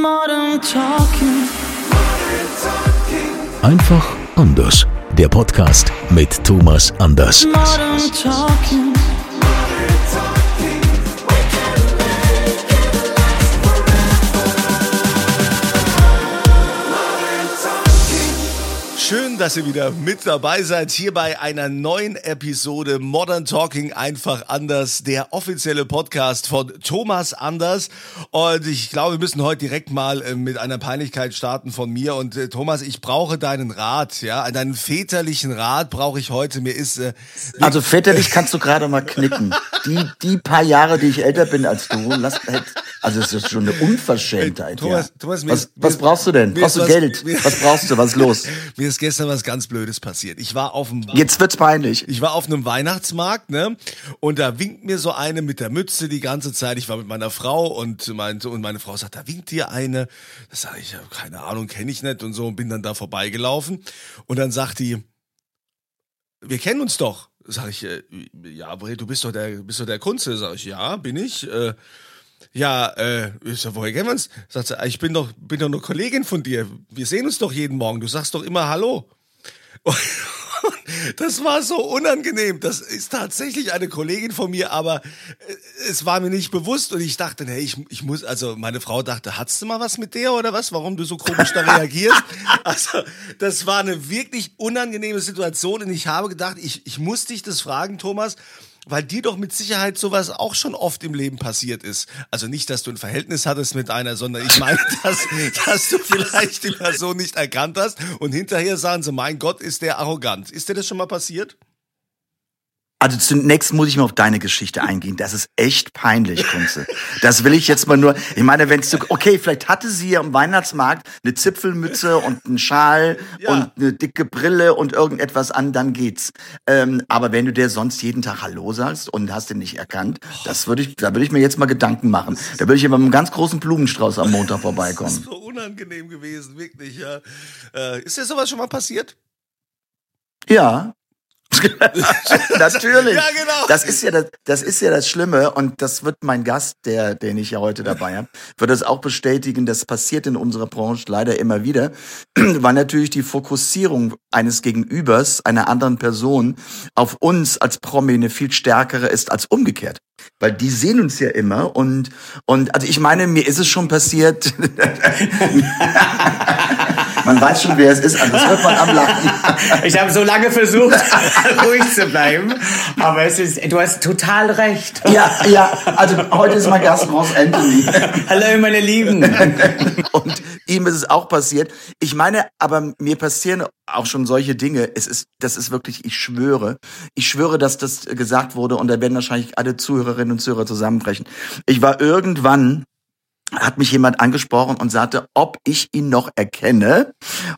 Modern Talking. Einfach anders. Der Podcast mit Thomas Anders. Modern Talking. Schön, dass ihr wieder mit dabei seid hier bei einer neuen Episode Modern Talking einfach anders, der offizielle Podcast von Thomas Anders. Und ich glaube, wir müssen heute direkt mal äh, mit einer Peinlichkeit starten von mir. Und äh, Thomas, ich brauche deinen Rat, ja, deinen väterlichen Rat brauche ich heute. Mir ist äh, Also väterlich kannst du gerade mal knicken. Die, die paar Jahre, die ich älter bin als du, lass, also es ist schon eine Unverschämtheit. Thomas, ja. Thomas, was, ist- was brauchst du denn? Brauchst du was- Geld? mir- Was brauchst du? Was ist los? Mir ist gestern was ganz Blödes passiert. Ich war auf dem Jetzt wird's peinlich. Ich war auf einem Weihnachtsmarkt, ne? Und da winkt mir so eine mit der Mütze die ganze Zeit. Ich war mit meiner Frau und meinte, und meine Frau sagt, da winkt dir eine. Das sage ich, keine Ahnung, kenne ich nicht und so und bin dann da vorbeigelaufen. Und dann sagt die, wir kennen uns doch. Sag ich, äh, ja, du bist doch der, bist doch der Kunze. Sag ich, ja, bin ich. Äh, ja, äh, ich sag, woher kennen wir uns? Sagt sie, ich bin doch, bin doch eine Kollegin von dir. Wir sehen uns doch jeden Morgen. Du sagst doch immer Hallo. Und das war so unangenehm. Das ist tatsächlich eine Kollegin von mir, aber äh, es war mir nicht bewusst und ich dachte, hey, ich, ich muss, also meine Frau dachte, hattest du mal was mit der oder was? Warum du so komisch da reagierst? Also, das war eine wirklich unangenehme Situation und ich habe gedacht, ich, ich muss dich das fragen, Thomas, weil dir doch mit Sicherheit sowas auch schon oft im Leben passiert ist. Also nicht, dass du ein Verhältnis hattest mit einer, sondern ich meine, dass, dass du vielleicht die Person nicht erkannt hast und hinterher sagen sie, mein Gott, ist der arrogant. Ist dir das schon mal passiert? Also zunächst muss ich mal auf deine Geschichte eingehen. Das ist echt peinlich, Kunze. Das will ich jetzt mal nur. Ich meine, wenn du okay, vielleicht hatte sie am Weihnachtsmarkt eine Zipfelmütze und einen Schal Ja. und eine dicke Brille und irgendetwas an, dann geht's. Ähm, aber wenn du der sonst jeden Tag Hallo sagst und hast den nicht erkannt, das würde ich, da würde ich mir jetzt mal Gedanken machen. Da würde ich mit einem ganz großen Blumenstrauß am Montag Das vorbeikommen. ist so unangenehm gewesen, wirklich. Ja. Äh, ist dir sowas schon mal passiert? Ja. Natürlich. Ja, genau. Das ist ja das, das ist ja das Schlimme und das wird mein Gast, der, den ich ja heute dabei habe, wird das auch bestätigen. Das passiert in unserer Branche leider immer wieder, weil natürlich die Fokussierung eines Gegenübers, einer anderen Person, auf uns als Promi eine viel stärkere ist als umgekehrt. Weil die sehen uns ja immer und, und, also ich meine, mir ist es schon passiert. Man weiß schon, wer es ist, also das hört man am Lachen. Ich habe so lange versucht, ruhig zu bleiben, aber es ist, du hast total recht. Ja, ja, also heute ist mein Gast Ross Anthony. Hallo, meine Lieben. Und ihm ist es auch passiert. Ich meine, aber mir passieren auch schon solche Dinge. Es ist, das ist wirklich, ich schwöre. Ich schwöre, dass das gesagt wurde und da werden wahrscheinlich alle Zuhörerinnen und Zuhörer zusammenbrechen. Ich war irgendwann hat mich jemand angesprochen und sagte, ob ich ihn noch erkenne.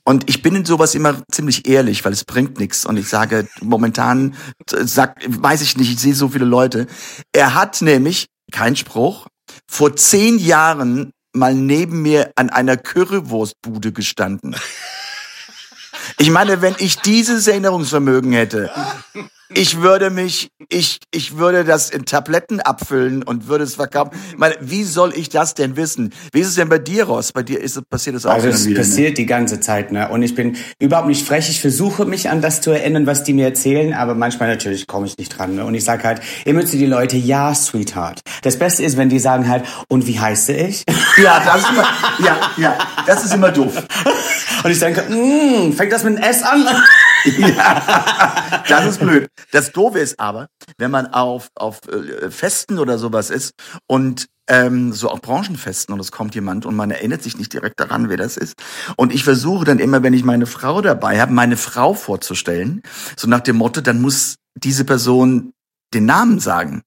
Und ich bin in sowas immer ziemlich ehrlich, weil es bringt nichts. Und ich sage, momentan sag, weiß ich nicht, ich sehe so viele Leute. Er hat nämlich, kein Spruch, vor zehn Jahren mal neben mir an einer Currywurstbude gestanden. Ich meine, wenn ich dieses Erinnerungsvermögen hätte, ich würde mich, ich, ich würde das in Tabletten abfüllen und würde es verkaufen. Ich meine, wie soll ich das denn wissen? Wie ist es denn bei dir, Ross? Bei dir ist es, passiert es auch Also es ne? passiert die ganze Zeit, ne? Und ich bin überhaupt nicht frech. Ich versuche mich an das zu erinnern, was die mir erzählen, aber manchmal natürlich komme ich nicht dran. Ne? Und ich sage halt immer zu die Leute, ja, Sweetheart. Das Beste ist, wenn die sagen halt, und wie heiße ich? Ja, das ist immer, ja, ja, das ist immer doof. Und ich denke, mm, fängt das mit einem S an? Das ist blöd. Das Doofe ist aber, wenn man auf, auf äh, Festen oder sowas ist und ähm, so auch Branchenfesten und es kommt jemand und man erinnert sich nicht direkt daran, wer das ist. Und ich versuche dann immer, wenn ich meine Frau dabei habe, meine Frau vorzustellen, so nach dem Motto, dann muss diese Person den Namen sagen.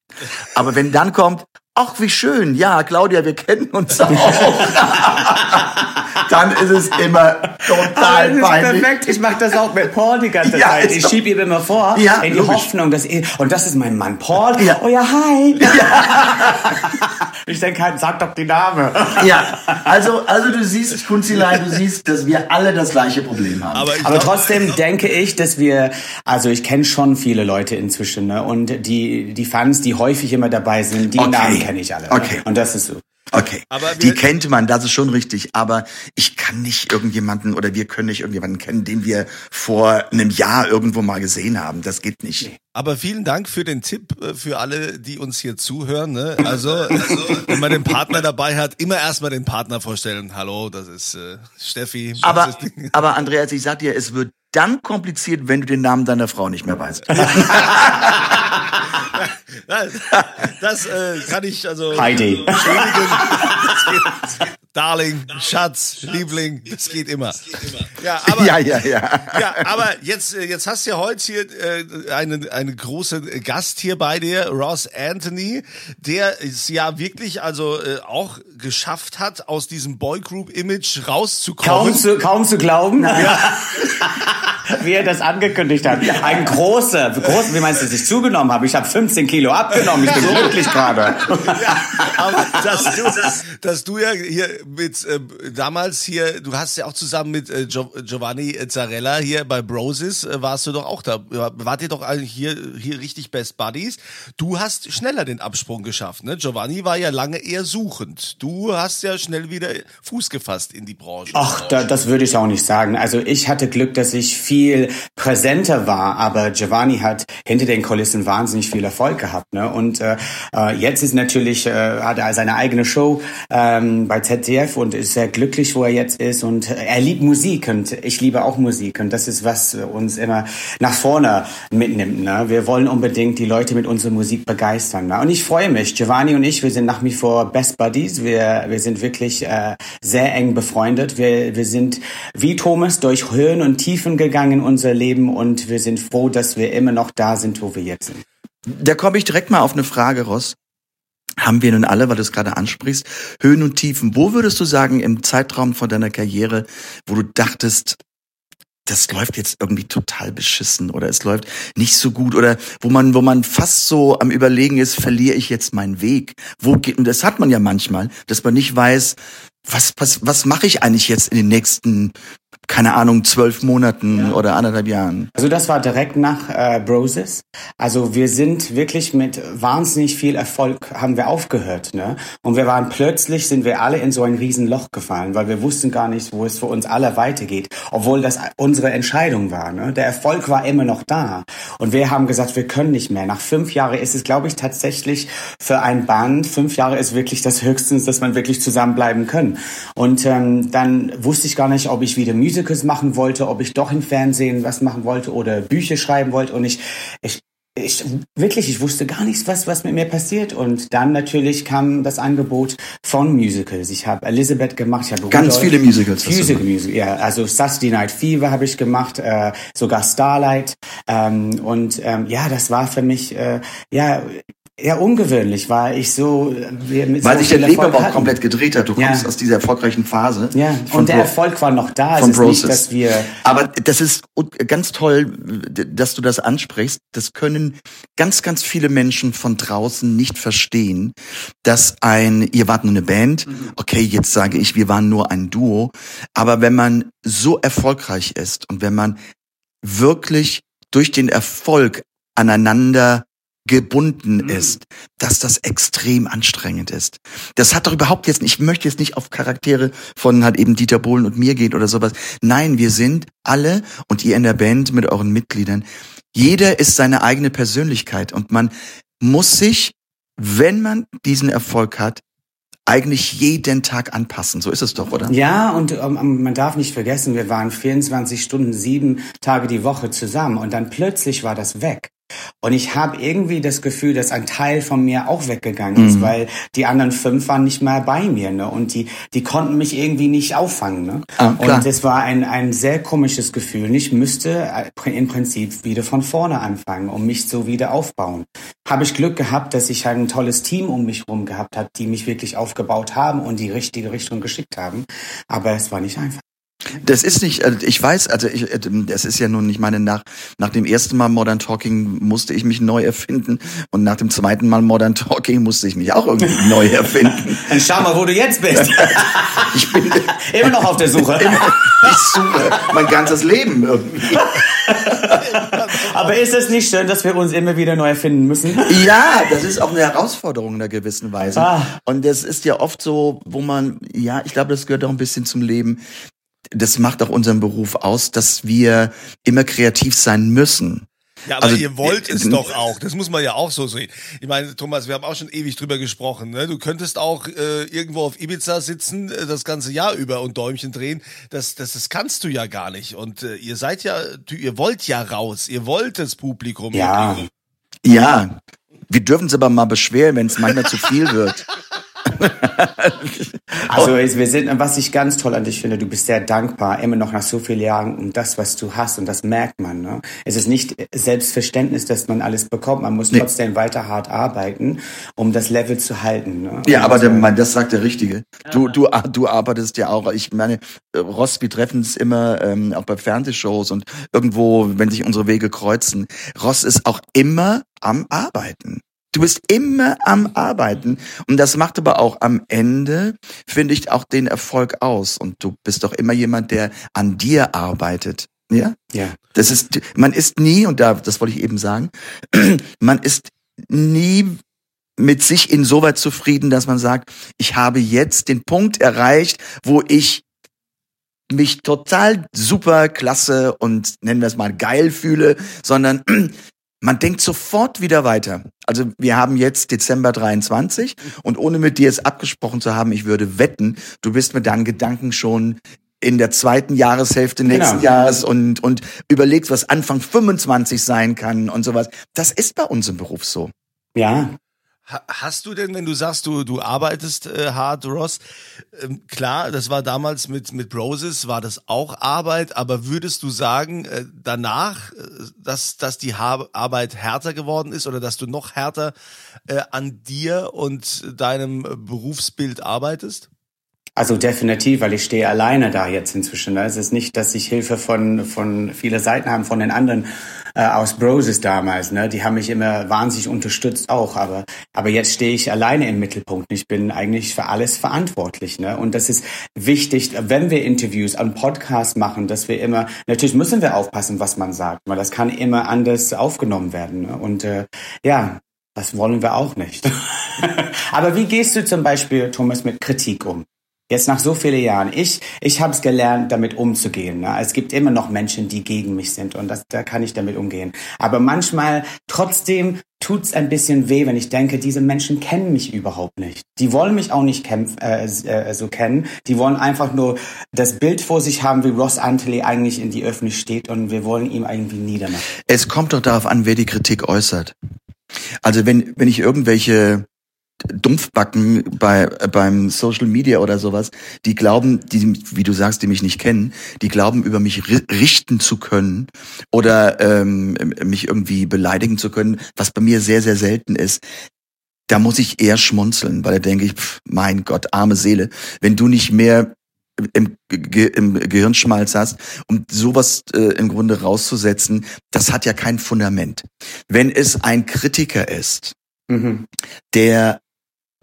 Aber wenn dann kommt, ach wie schön, ja, Claudia, wir kennen uns auch. Dann ist es immer Ah, total das ist perfekt. Ich mache das auch mit Paul die ganze Ja, Zeit. Ich schiebe ihm immer vor, Ja, in die logisch. Hoffnung, dass er, und das ist mein Mann Paul. Ja. Oh ja, hi. ich denke halt, sag doch die Name. Ja, also, also du siehst, Kunzilein, du siehst, dass wir alle das gleiche Problem haben. Aber, ich Aber glaub- trotzdem denke ich, dass wir, also ich kenne schon viele Leute inzwischen, ne? Und die, die Fans, die häufig immer dabei sind, die Okay. Namen kenne ich alle. Okay. Ne? Und das ist so. Okay, Aber die kennt man, das ist schon richtig. Aber ich kann nicht irgendjemanden oder wir können nicht irgendjemanden kennen, den wir vor einem Jahr irgendwo mal gesehen haben. Das geht nicht. Aber vielen Dank für den Tipp äh, für alle, die uns hier zuhören. Ne? Also, also, wenn man den Partner dabei hat, immer erstmal den Partner vorstellen. Hallo, das ist äh, Steffi. Aber, aber Andreas, ich sag dir, es wird dann kompliziert, wenn du den Namen deiner Frau nicht mehr weißt. das, das äh, kann ich also Heidi. bestätigen. Das geht, Darling, Schatz, Liebling, das geht immer. Ja, aber ja, ja, ja. Ja, aber jetzt, äh, jetzt hast du ja heute hier äh, einen, einen großen Gast hier bei dir, Ross Anthony, der es ja wirklich also äh, auch geschafft hat, aus diesem Boygroup-Image rauszukommen. Kaum zu, kaum zu glauben, wie er das angekündigt hat. Ein großer, groß, wie meinst du, dass ich zugenommen habe? Ich habe 15 Kilo abgenommen. Ich bin glücklich gerade. Aber dass du, dass du ja hier mit äh, damals hier, du hast ja auch zusammen mit äh, Gio Giovanni Zarella hier bei Brosis äh, warst du doch auch da. Wart ihr doch eigentlich hier hier richtig Best Buddies? Du hast schneller den Absprung geschafft, ne? Giovanni war ja lange eher suchend. Du hast ja schnell wieder Fuß gefasst in die Branche. Ach, da, das würde ich auch nicht sagen. Also ich hatte Glück, dass ich viel präsenter war, aber Giovanni hat hinter den Kulissen wahnsinnig viel Erfolg gehabt. Ne? Und äh, äh, jetzt ist natürlich, äh, hat er seine eigene Show ähm, bei ZDF und ist sehr glücklich, wo er jetzt ist. Und er liebt Musik und ich liebe auch Musik. Und das ist, was uns immer nach vorne mitnimmt. Ne? Wir wollen unbedingt die Leute mit unserer Musik begeistern. Ne? Und ich freue mich. Giovanni und ich, wir sind nach wie vor Best Buddies. Wir, wir sind wirklich äh, sehr eng befreundet. Wir, wir sind wie Thomas durch Höhen und Tiefen gegangen in unser Leben und wir sind froh, dass wir immer noch da sind, wo wir jetzt sind. Da komme ich direkt mal auf eine Frage, Ross. Haben wir nun alle, weil du es gerade ansprichst, Höhen und Tiefen. Wo würdest du sagen, im Zeitraum von deiner Karriere, wo du dachtest, das läuft jetzt irgendwie total beschissen oder es läuft nicht so gut oder wo man, wo man fast so am Überlegen ist, verliere ich jetzt meinen Weg? Wo geht, und das hat man ja manchmal, dass man nicht weiß, was, was, was mache ich eigentlich jetzt in den nächsten, keine Ahnung, zwölf Monaten oder anderthalb Jahren? Also das war direkt nach äh, Broses. Also wir sind wirklich mit wahnsinnig viel Erfolg haben wir aufgehört, ne? Und wir waren plötzlich sind wir alle in so ein Riesenloch gefallen, weil wir wussten gar nicht, wo es für uns alle weitergeht, obwohl das unsere Entscheidung war, ne? Der Erfolg war immer noch da und wir haben gesagt, wir können nicht mehr. Nach fünf Jahren ist es, glaube ich, tatsächlich für ein Band fünf Jahre ist wirklich das Höchstens, dass man wirklich zusammenbleiben können. Und ähm, dann wusste ich gar nicht, ob ich wieder Musicals machen wollte, ob ich doch im Fernsehen was machen wollte oder Bücher schreiben wollte. Und ich, ich, ich wirklich, ich wusste gar nichts, was, was mit mir passiert. Und dann natürlich kam das Angebot von Musicals. Ich habe Elizabeth gemacht, ich habe Ganz Rudolph- viele Musicals Musical, Musical, ja. Also Saturday Night Fever habe ich gemacht, äh, sogar Starlight. Ähm, und ähm, ja, das war für mich äh, ja eher ungewöhnlich, weil ich so Weil sich dein Leben aber auch hatten. komplett gedreht hat. Du Ja. kommst aus dieser erfolgreichen Phase. Ja, und der Bro- Erfolg war noch da. von es ist nicht, dass wir Aber das ist ganz toll, dass du das ansprichst. Das können ganz, ganz viele Menschen von draußen nicht verstehen, dass ein, ihr wart nur eine Band, okay, jetzt sage ich, wir waren nur ein Duo, aber wenn man so erfolgreich ist und wenn man wirklich durch den Erfolg aneinander gebunden ist, dass das extrem anstrengend ist. Das hat doch überhaupt jetzt, ich möchte jetzt nicht auf Charaktere von halt eben Dieter Bohlen und mir gehen oder sowas. Nein, wir sind alle und ihr in der Band mit euren Mitgliedern. Jeder ist seine eigene Persönlichkeit und man muss sich, wenn man diesen Erfolg hat, eigentlich jeden Tag anpassen. So ist es doch, oder? Ja, und ähm, man darf nicht vergessen, wir waren 24 Stunden, sieben Tage die Woche zusammen und dann plötzlich war das weg. Und ich habe irgendwie das Gefühl, dass ein Teil von mir auch weggegangen ist, weil die anderen fünf waren nicht mehr bei mir, ne? Und die, die konnten mich irgendwie nicht auffangen, ne? Ah, und es war ein, ein sehr komisches Gefühl. Und ich müsste äh, im Prinzip wieder von vorne anfangen und mich so wieder aufbauen. Habe ich Glück gehabt, dass ich halt ein tolles Team um mich herum gehabt habe, die mich wirklich aufgebaut haben und die richtige Richtung geschickt haben. Aber es war nicht einfach. Das ist nicht, also ich weiß, also ich, äh, das ist ja nun, ich meine, nach, nach dem ersten Mal Modern Talking musste ich mich neu erfinden und nach dem zweiten Mal Modern Talking musste ich mich auch irgendwie neu erfinden. Dann schau mal, wo du jetzt bist. Ich bin Immer noch auf der Suche. ich suche mein ganzes Leben irgendwie. Aber ist es nicht schön, dass wir uns immer wieder neu erfinden müssen? Ja, das ist auch eine Herausforderung in einer gewissen Weise. Ah. Und das ist ja oft so, wo man, ja, ich glaube, das gehört auch ein bisschen zum Leben. Das macht auch unseren Beruf aus, dass wir immer kreativ sein müssen. Ja, aber Also, ihr wollt es doch auch. Das muss man ja auch so sehen. Ich meine, Thomas, wir haben auch schon ewig drüber gesprochen. Ne? Du könntest auch äh, irgendwo auf Ibiza sitzen, äh, das ganze Jahr über und Däumchen drehen. Das, das, das kannst du ja gar nicht. Und äh, ihr seid ja, ihr wollt ja raus. Ihr wollt das Publikum. Ja. Ja, wir dürfen es aber mal beschweren, wenn es manchmal zu viel wird. Also es- wir sind, was ich ganz toll an dich finde, du bist sehr dankbar, immer noch nach so vielen Jahren um das, was du hast und das merkt man. Ne? Es ist nicht Selbstverständnis, dass man alles bekommt, man muss Nee. trotzdem weiter hart arbeiten, um das Level zu halten. Ne? Ja, aber der, äh, Mann, das sagt der Richtige. Du, du, du arbeitest ja auch. Ich meine, äh, Ross, wir treffen es immer ähm, auch bei Fernsehshows und irgendwo, wenn sich unsere Wege kreuzen. Ross ist auch immer am Arbeiten. Du bist immer am Arbeiten. Und das macht aber auch am Ende, finde ich, auch den Erfolg aus. Und du bist doch immer jemand, der an dir arbeitet. Ja? ja. Das ist, man ist nie, und da, das wollte ich eben sagen, man ist nie mit sich insoweit zufrieden, dass man sagt, ich habe jetzt den Punkt erreicht, wo ich mich total super klasse und nennen wir es mal geil fühle, sondern man denkt sofort wieder weiter. Also wir haben jetzt Dezember 23 und ohne mit dir es abgesprochen zu haben, ich würde wetten, du bist mit deinen Gedanken schon in der zweiten Jahreshälfte nächsten Genau. Jahres und, und überlegst, was Anfang 25 sein kann und sowas. Das ist bei uns im Beruf so. Ja, Hast du denn, wenn du sagst, du, du arbeitest äh, hart, Ross, ähm, klar, das war damals mit, mit Broses, war das auch Arbeit, aber würdest du sagen, äh, danach, äh, dass, dass die ha Arbeit härter geworden ist oder dass du noch härter äh, an dir und deinem Berufsbild arbeitest? Also definitiv, weil ich stehe alleine da jetzt inzwischen. Es ist nicht, dass ich Hilfe von von viele Seiten haben von den anderen äh, aus Broses damals. Ne, die haben mich immer wahnsinnig unterstützt auch. Aber aber jetzt stehe ich alleine im Mittelpunkt. Ich bin eigentlich für alles verantwortlich. Ne, und das ist wichtig, wenn wir Interviews, einen Podcast machen, dass wir immer natürlich müssen wir aufpassen, was man sagt, weil das kann immer anders aufgenommen werden. Ne? Und äh, ja. Das wollen wir auch nicht. Aber wie gehst du zum Beispiel, Thomas, mit Kritik um? Jetzt nach so vielen Jahren. Ich, ich habe es gelernt, damit umzugehen. Ne? Es gibt immer noch Menschen, die gegen mich sind und das, da kann ich damit umgehen. Aber manchmal trotzdem tut's ein bisschen weh, wenn ich denke, diese Menschen kennen mich überhaupt nicht. Die wollen mich auch nicht kämpf, äh, äh, so kennen. Die wollen einfach nur das Bild vor sich haben, wie Ross Antley eigentlich in die Öffentlichkeit steht und wir wollen ihm irgendwie niedermachen. Es kommt doch darauf an, wer die Kritik äußert. Also wenn, wenn ich irgendwelche Dumpfbacken bei beim Social Media oder sowas, die glauben, die wie du sagst, die mich nicht kennen, die glauben über mich ri- richten zu können oder ähm, mich irgendwie beleidigen zu können, was bei mir sehr sehr selten ist. Da muss ich eher schmunzeln, weil da denke ich, pff, mein Gott, arme Seele, wenn du nicht mehr im, Ge im Gehirnschmalz hast, um sowas äh, im Grunde rauszusetzen, das hat ja kein Fundament. Wenn es ein Kritiker ist, Mhm. der,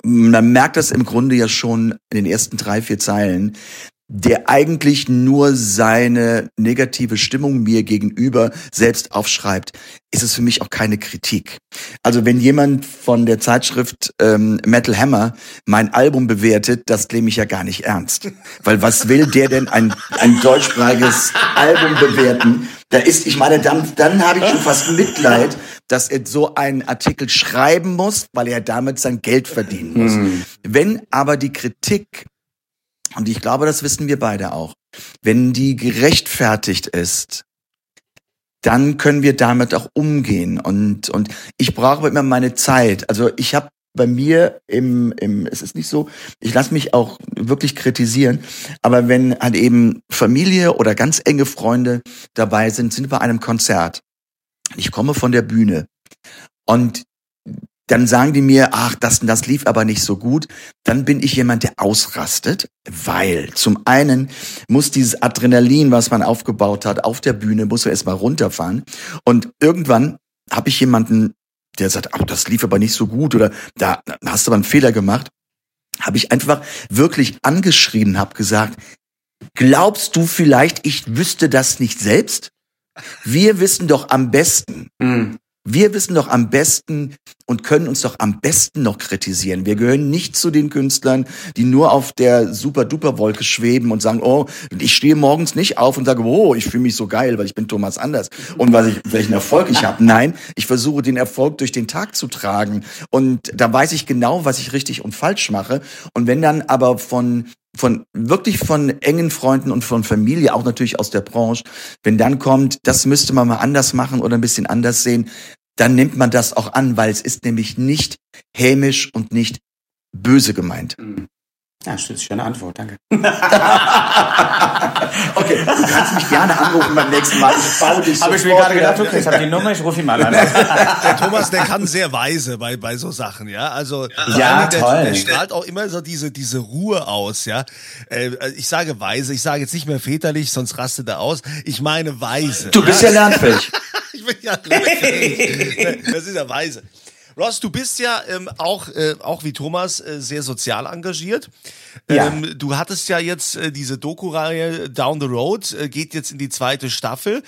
man merkt das im Grunde ja schon in den ersten drei, vier Zeilen, der eigentlich nur seine negative Stimmung mir gegenüber selbst aufschreibt, ist es für mich auch keine Kritik. Also wenn jemand von der Zeitschrift ähm, Metal Hammer mein Album bewertet, das nehme ich ja gar nicht ernst. Weil was will der denn ein, ein deutschsprachiges Album bewerten? Da ist, ich meine, dann, dann habe ich schon fast Mitleid, dass er so einen Artikel schreiben muss, weil er damit sein Geld verdienen muss. Wenn aber die Kritik und ich glaube, das wissen wir beide auch. Wenn die gerechtfertigt ist, dann können wir damit auch umgehen. Und, und ich brauche immer meine Zeit. Also ich habe bei mir im, im, es ist nicht so, ich lasse mich auch wirklich kritisieren, aber wenn halt eben Familie oder ganz enge Freunde dabei sind, sind bei einem Konzert. Ich komme von der Bühne und dann sagen die mir, ach, das, das lief aber nicht so gut. Dann bin ich jemand, der ausrastet, weil zum einen muss dieses Adrenalin, was man aufgebaut hat, auf der Bühne, muss er erstmal runterfahren. Und irgendwann habe ich jemanden, der sagt, ach, das lief aber nicht so gut oder da hast du aber einen Fehler gemacht. Habe ich einfach wirklich angeschrien, habe gesagt, glaubst du vielleicht, ich wüsste das nicht selbst? Wir wissen doch am besten. Mhm. Wir wissen doch am besten und können uns doch am besten noch kritisieren. Wir gehören nicht zu den Künstlern, die nur auf der super-duper-Wolke schweben und sagen, oh, ich stehe morgens nicht auf und sage, oh, ich fühle mich so geil, weil ich bin Thomas Anders und weil ich, welchen Erfolg ich habe. Nein, ich versuche den Erfolg durch den Tag zu tragen und da weiß ich genau, was ich richtig und falsch mache. Und wenn dann aber von von wirklich von engen Freunden und von Familie, auch natürlich aus der Branche, wenn dann kommt, das müsste man mal anders machen oder ein bisschen anders sehen, dann nimmt man das auch an, weil es ist nämlich nicht hämisch und nicht böse gemeint. Mhm. Ja, das ist eine Antwort, danke. okay, du kannst mich gerne anrufen beim nächsten Mal. Ich baue dich Habe ich mir gerade gedacht, okay, ich habe die Nummer, ich rufe ihn mal an. der Thomas, der kann sehr weise bei, bei so Sachen, ja. Also ja, der, toll. der strahlt auch immer so diese, diese Ruhe aus, ja. Äh, ich sage weise, ich sage jetzt nicht mehr väterlich, sonst rastet er aus. Ich meine weise. Du bist ja, ja lernfähig. ich bin ja lernfähig. Das ist ja weise. Ross, du bist ja ähm, auch, äh, auch wie Thomas äh, sehr sozial engagiert. Ja. Ähm, du hattest ja jetzt äh, diese Doku-Reihe Down the Road, äh, geht jetzt in die zweite Staffel.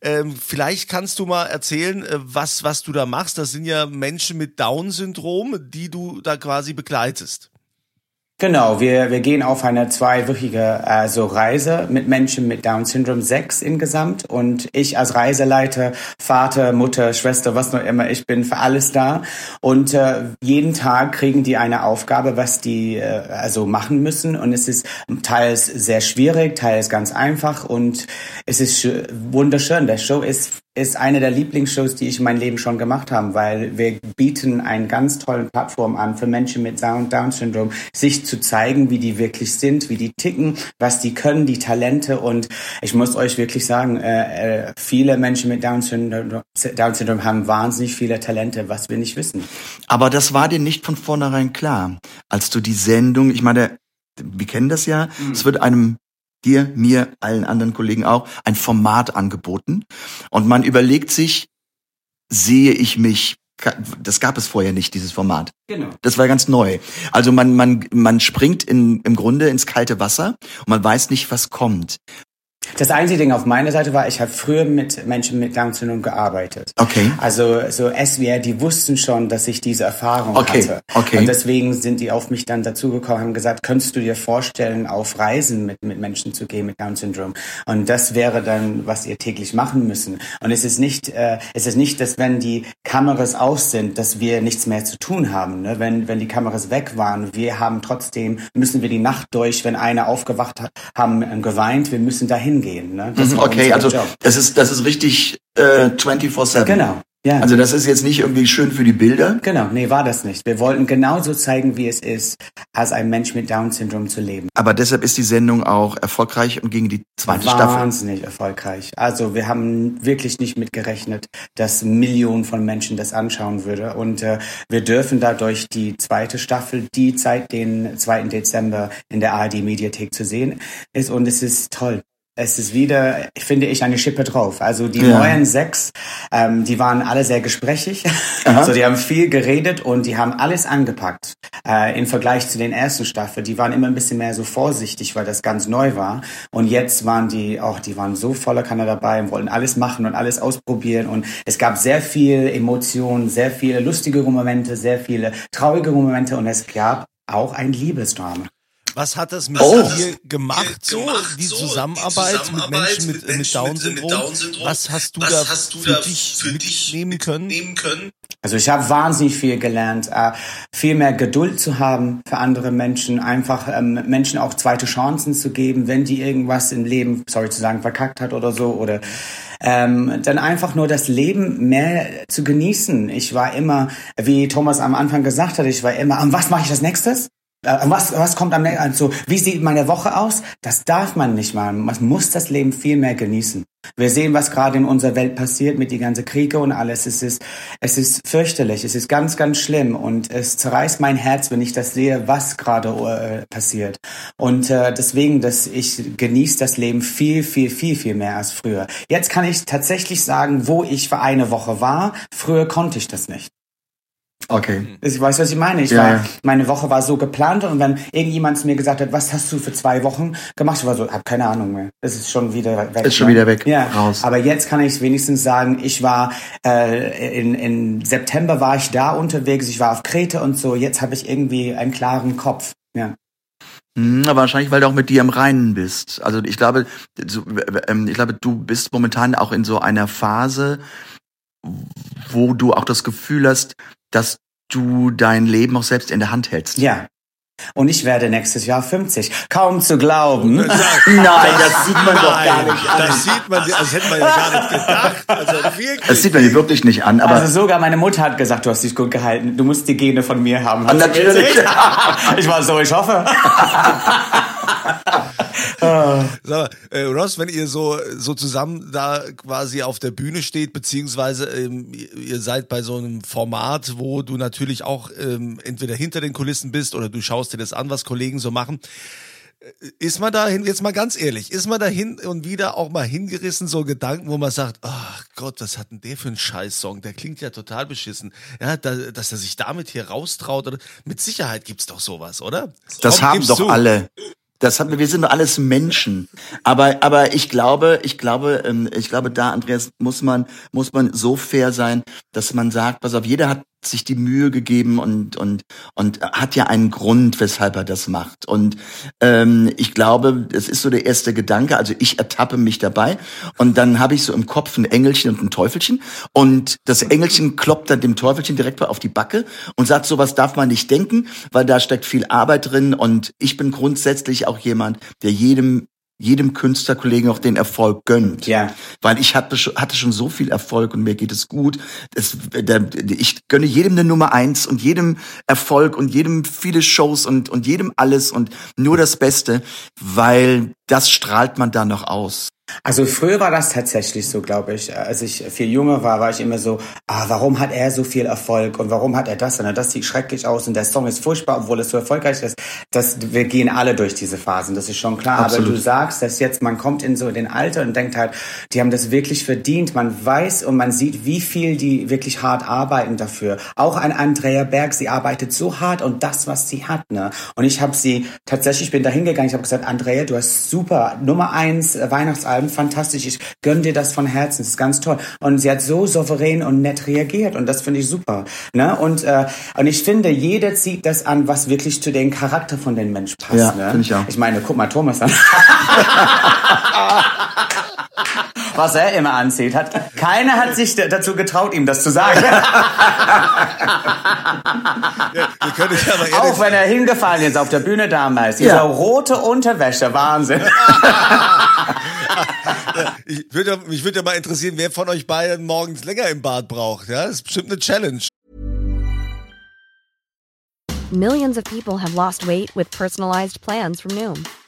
Ähm, vielleicht kannst du mal erzählen, äh, was, was du da machst. Das sind ja Menschen mit Down-Syndrom, die du da quasi begleitest. Genau, wir, wir gehen auf eine zweiwöchige also Reise mit Menschen mit Down-Syndrom, sechs insgesamt. Und ich als Reiseleiter, Vater, Mutter, Schwester, was noch immer, ich bin für alles da. Und äh, jeden Tag kriegen die eine Aufgabe, was die äh, also machen müssen. Und es ist teils sehr schwierig, teils ganz einfach. Und es ist wunderschön. Der Show ist ist eine der Lieblingsshows, die ich in meinem Leben schon gemacht habe, weil wir bieten einen ganz tollen Plattform an für Menschen mit Down-Syndrom, sich zu zeigen, wie die wirklich sind, wie die ticken, was die können, die Talente. Und ich muss euch wirklich sagen, äh, äh, viele Menschen mit Down-Syndrom Down haben wahnsinnig viele Talente, was wir nicht wissen. Aber das war dir nicht von vornherein klar, als du die Sendung, ich meine, wir kennen das ja, mhm. es wird einem dir, mir, allen anderen Kollegen auch, ein Format angeboten. Und man überlegt sich, sehe ich mich das gab es vorher nicht, dieses Format. Genau. Das war ganz neu. Also man, man, man springt in, im Grunde ins kalte Wasser und man weiß nicht, was kommt. Das einzige Ding auf meiner Seite war, ich habe früher mit Menschen mit Down-Syndrom gearbeitet. Okay. Also so SWR, die wussten schon, dass ich diese Erfahrung okay. hatte. Okay. Und deswegen sind die auf mich dann dazugekommen, haben gesagt, könntest du dir vorstellen, auf Reisen mit, mit Menschen zu gehen mit Down-Syndrom? Und das wäre dann, was ihr täglich machen müssen. Und es ist nicht, äh, es ist nicht, dass wenn die Kameras aus sind, dass wir nichts mehr zu tun haben. Ne? Wenn, wenn die Kameras weg waren, wir haben trotzdem, müssen wir die Nacht durch, wenn einer aufgewacht hat, haben geweint, wir müssen dahin hingehen. Ne? Mhm, okay, also das ist das ist richtig äh, 24/7. Genau. Ja. Also das ist jetzt nicht irgendwie schön für die Bilder. Genau, nee, war das nicht. Wir wollten genauso zeigen, wie es ist, als ein Mensch mit Down-Syndrom zu leben. Aber deshalb ist die Sendung auch erfolgreich und ging die zweite Wahnsinnig Staffel. Wahnsinnig erfolgreich. Also wir haben wirklich nicht mitgerechnet, dass Millionen von Menschen das anschauen würde. Und äh, wir dürfen dadurch die zweite Staffel, die seit den 2. Dezember in der ARD-Mediathek zu sehen ist. Und es ist toll. Es ist wieder, finde ich, eine Schippe drauf. Also die ja. neuen sechs, ähm, die waren alle sehr gesprächig. Also die haben viel geredet und die haben alles angepackt. Äh, Im Vergleich zu den ersten Staffeln, die waren immer ein bisschen mehr so vorsichtig, weil das ganz neu war. Und jetzt waren die, auch die waren so voller Kanne dabei und wollten alles machen und alles ausprobieren. Und es gab sehr viel Emotionen, sehr viele lustige Momente, sehr viele traurige Momente und es gab auch ein Liebesdrama. Was hat das mit oh. dir gemacht, so, gemacht, die, Zusammenarbeit die, Zusammenarbeit mit Menschen mit, mit, mit Down-Syndrom? Down Was hast du Was da hast du für, da dich für dich mitnehmen können? können? Also ich habe wahnsinnig viel gelernt, äh, viel mehr Geduld zu haben für andere Menschen, einfach ähm, Menschen auch zweite Chancen zu geben, wenn die irgendwas im Leben, sorry zu sagen, verkackt hat oder so oder ähm, dann einfach nur das Leben mehr zu genießen. Ich war immer, wie Thomas am Anfang gesagt hat, ich war immer, was mache ich als nächstes? Äh, Was, was kommt am nächsten? Also, wie sieht meine Woche aus? Das darf man nicht mal. Man muss das Leben viel mehr genießen. Wir sehen, was gerade in unserer Welt passiert mit die ganze Kriege und alles. Es ist, es ist fürchterlich. Es ist ganz, ganz schlimm und es zerreißt mein Herz, wenn ich das sehe, was gerade äh, passiert. Und äh, deswegen, dass ich genieße das Leben viel, viel, viel, viel mehr als früher. Jetzt kann ich tatsächlich sagen, wo ich für eine Woche war. Früher konnte ich das nicht. Okay. Ich weiß, was ich meine. Ich Ja, war, ja. meine Woche war so geplant und wenn irgendjemand zu mir gesagt hat, was hast du für zwei Wochen gemacht, ich war so, hab keine Ahnung mehr. Es ist schon wieder weg. Ist schon ne? wieder weg, Ja. raus. Aber jetzt kann ich wenigstens sagen, ich war äh, in, in September war ich da unterwegs, ich war auf Kreta und so. Jetzt habe ich irgendwie einen klaren Kopf. Ja. Hm, aber wahrscheinlich, weil du auch mit dir im Reinen bist. Also ich glaube, ähm, ich glaube, du bist momentan auch in so einer Phase, wo du auch das Gefühl hast, dass du dein Leben auch selbst in der Hand hältst. Ja. Und ich werde nächstes Jahr 50. Kaum zu glauben. Nein, das sieht man doch gar nicht an. Das sieht man, das hätte man ja gar nicht gedacht. Also wirklich. Das sieht man dir wirklich nicht an, aber Also sogar meine Mutter hat gesagt, du hast dich gut gehalten. Du musst die Gene von mir haben. Natürlich. Ich war so, ich hoffe. Sag mal, äh, Ross, wenn ihr so, so zusammen da quasi auf der Bühne steht, beziehungsweise ähm, ihr seid bei so einem Format, wo du natürlich auch ähm, entweder hinter den Kulissen bist oder du schaust dir das an, was Kollegen so machen. Äh, Ist man dahin, jetzt mal ganz ehrlich, ist man dahin und wieder auch mal hingerissen, so Gedanken, wo man sagt, ach Gott, was hat denn der für ein Scheißsong? Der klingt ja total beschissen. Ja, da, dass er sich damit hier raustraut, oder? Mit Sicherheit gibt's doch sowas, oder? das Komm, haben doch zu. alle. Das wir, wir sind doch alles Menschen. Aber, aber ich glaube, ich glaube, ähm, ich glaube, da, Andreas, muss man, muss man so fair sein, dass man sagt, pass auf, jeder hat sich die Mühe gegeben und, und, und hat ja einen Grund, weshalb er das macht. Und ähm, ich glaube, es ist so der erste Gedanke, also ich ertappe mich dabei. Und dann habe ich so im Kopf ein Engelchen und ein Teufelchen. Und das Engelchen kloppt dann dem Teufelchen direkt mal auf die Backe und sagt, sowas darf man nicht denken, weil da steckt viel Arbeit drin. Und ich bin grundsätzlich auch jemand, der jedem jedem Künstlerkollegen auch den Erfolg gönnt. Ja. Weil ich hatte schon, hatte schon so viel Erfolg und mir geht es gut. Es, ich gönne jedem eine Nummer eins und jedem Erfolg und jedem viele Shows und, und jedem alles und nur das Beste, weil das strahlt man da noch aus. Also früher war das tatsächlich so, glaube ich. Als ich viel jünger war, war ich immer so, ah, warum hat er so viel Erfolg und warum hat er das und das sieht schrecklich aus und der Song ist furchtbar, obwohl es so erfolgreich ist. Das, wir gehen alle durch diese Phasen, das ist schon klar. Absolut. Aber du sagst, dass jetzt man kommt in so den Alter und denkt halt, die haben das wirklich verdient. Man weiß und man sieht, wie viel die wirklich hart arbeiten dafür. Auch an Andrea Berg, sie arbeitet so hart und das, was sie hat, ne. Und ich habe sie tatsächlich, ich bin da hingegangen, ich habe gesagt, Andrea, du hast super Nummer eins äh, Weihnachtsalbum, fantastisch. Ich gönn dir das von Herzen, das ist ganz toll. Und sie hat so souverän und nett reagiert und das finde ich super. Ne? Und, äh, und ich finde, jeder zieht das an, was wirklich zu dem Charakter von dem Mensch passt. Ja, ne? finde ich auch. Ich meine, guck mal Thomas an. was er immer anzieht. Hat, keiner hat sich dazu getraut, ihm das zu sagen. Wir können dich aber ehrlich Auch wenn er hingefallen ist auf der Bühne damals. Diese Ja. rote Unterwäsche, Wahnsinn. Ich würde, mich würde ja mal interessieren, wer von euch beiden morgens länger im Bad braucht. Ja, das ist bestimmt eine Challenge. Millions of people have lost weight with personalized plans from Noom,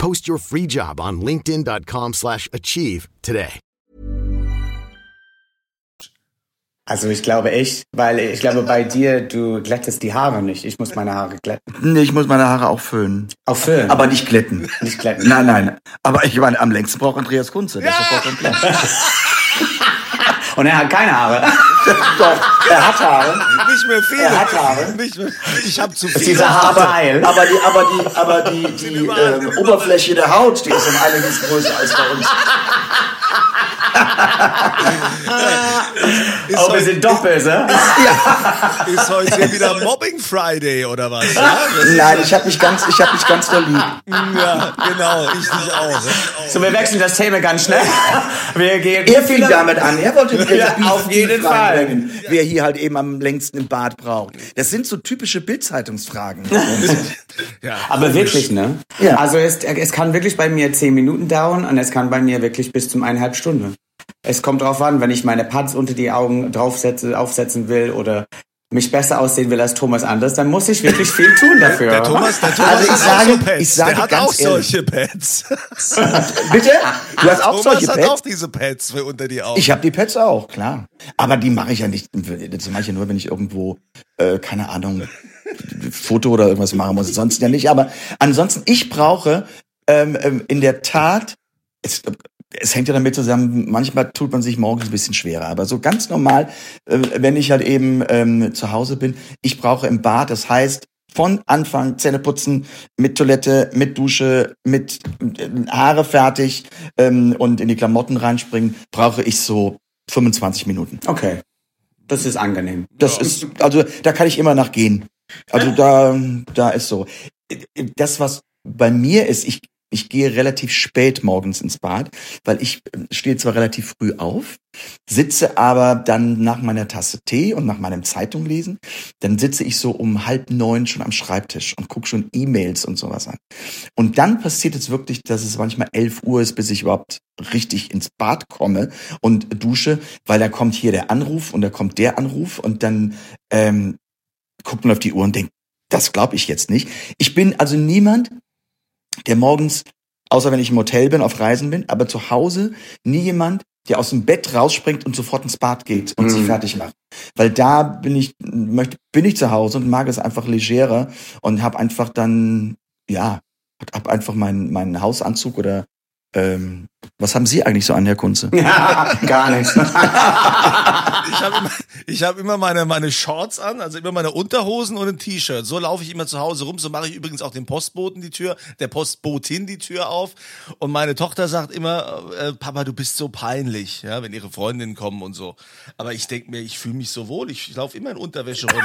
Post your free job on linkedin.com/achieve slash achieve today. Also ich glaube echt, weil ich glaube bei dir, du glättest die Haare nicht. Ich muss meine Haare glätten. Nee, ich muss meine Haare auch föhnen. Auch föhnen? Aber nicht glätten. Nicht glätten. Nein, nein. Aber ich meine, am längsten braucht Andreas Kunze. Das ist doch vollkommen klar. Und er hat keine Haare. Doch, er hat Haare. Nicht mehr viele. Er hat Haare. Nicht mehr. Ich habe zu viele. dieser Haarteil. Aber die, aber die, aber die, die ähm, Oberfläche der Haut, die ist um einiges größer als bei uns. Ist Oh, wir sind doch böse. ist heute hier wieder Mobbing Friday oder was? Ja, Nein, ich habe mich ganz, ich habe mich ganz doll lieb. ja genau. Ich dich auch. So, wir wechseln das Thema ganz schnell. Wir gehen. Er fing damit an. Er wollte wieder Ja, auf jeden Fall. reinbringen, Wer hier halt eben am längsten im Bad braucht. Das sind so typische Bildzeitungsfragen. Ja, Aber komisch. wirklich, ne? Ja. Also es, es kann wirklich bei mir zehn Minuten dauern und es kann bei mir wirklich bis zum eineinhalb Stunden. Es kommt drauf an, wenn ich meine Pads unter die Augen draufsetze, aufsetzen will oder mich besser aussehen will als Thomas Anders, dann muss ich wirklich viel tun dafür. Der Thomas, der Thomas Also ich hat sage- auch so Pads. ich sage der hat auch ehrlich. solche Pads. Bitte? Du hast auch Thomas solche hat Pads? auch diese Pads unter die Augen. Ich habe die Pads auch, klar. Aber die mache ich ja nicht. Das mache ich ja nur, wenn ich irgendwo, äh, keine Ahnung, Foto oder irgendwas machen muss. Ansonsten ja nicht. Aber ansonsten, ich brauche ähm, ähm, in der Tat, es, es hängt ja damit zusammen, manchmal tut man sich morgens ein bisschen schwerer. Aber so ganz normal, äh, wenn ich halt eben ähm, zu Hause bin, ich brauche im Bad, das heißt, von Anfang Zähne putzen, mit Toilette, mit Dusche, mit äh, Haare fertig ähm, und in die Klamotten reinspringen, brauche ich so 25 Minuten. Okay. Das ist angenehm. Das ist, also da kann ich immer nach gehen. Also da, da ist so. Das, was bei mir ist, ich, ich gehe relativ spät morgens ins Bad, weil ich äh, stehe zwar relativ früh auf, sitze aber dann nach meiner Tasse Tee und nach meinem Zeitung lesen, dann sitze ich so um halb neun schon am Schreibtisch und gucke schon E-Mails und sowas an. Und dann passiert es wirklich, dass es manchmal elf Uhr ist, bis ich überhaupt richtig ins Bad komme und dusche, weil da kommt hier der Anruf und da kommt der Anruf und dann ähm, guckt man auf die Uhr und denkt, das glaube ich jetzt nicht. Ich bin also niemand, der morgens, außer wenn ich im Hotel bin, auf Reisen bin, aber zu Hause nie jemand, der aus dem Bett rausspringt und sofort ins Bad geht und sich fertig macht. Weil da bin ich, möchte, bin ich zu Hause und mag es einfach legerer und habe einfach dann, ja, hab einfach meinen meinen Hausanzug oder ähm, was haben Sie eigentlich so an, Herr Kunze? Gar nichts. Ich habe immer, ich hab immer meine, meine Shorts an, also immer meine Unterhosen und ein T-Shirt. So laufe ich immer zu Hause rum. So mache ich übrigens auch dem Postboten die Tür, der Postbotin die Tür auf. Und meine Tochter sagt immer, äh, Papa, du bist so peinlich, ja, wenn ihre Freundinnen kommen und so. Aber ich denke mir, ich fühle mich so wohl. Ich laufe immer in Unterwäsche rum.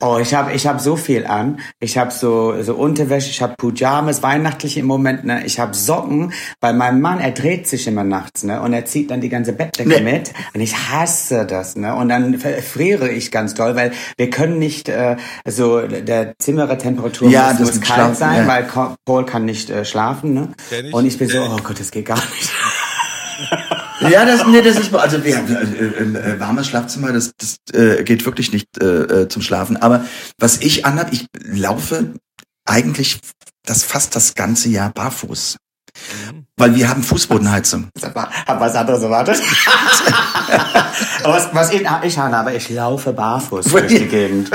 Oh, ich habe ich hab so viel an. Ich habe so, so Unterwäsche, ich habe Pyjamas, weihnachtliche im Moment. Ne? Ich habe Socken, weil mein Mann, er dreht sich immer nachts ne? und er zieht dann die ganze Bettdecke Nee. mit. Und ich hasse das. Ne? Und dann friere ich ganz doll, weil wir können nicht äh, so, der Zimmertemperatur Ja, muss, das muss kalt Schlafen, sein, ja. weil Paul kann nicht äh, schlafen. Ne? Ich. Und ich bin so, oh Gott, das geht gar nicht. Ja, das, nee, das ist, also wir, äh, äh, warmes Schlafzimmer, das, das äh, geht wirklich nicht äh, äh, zum Schlafen. Aber was ich anhab, ich laufe eigentlich das fast das ganze Jahr barfuß. Weil wir haben Fußbodenheizung. Hab was anderes erwartet. Aber was, was ich, ich habe, ich laufe barfuß durch die Gegend.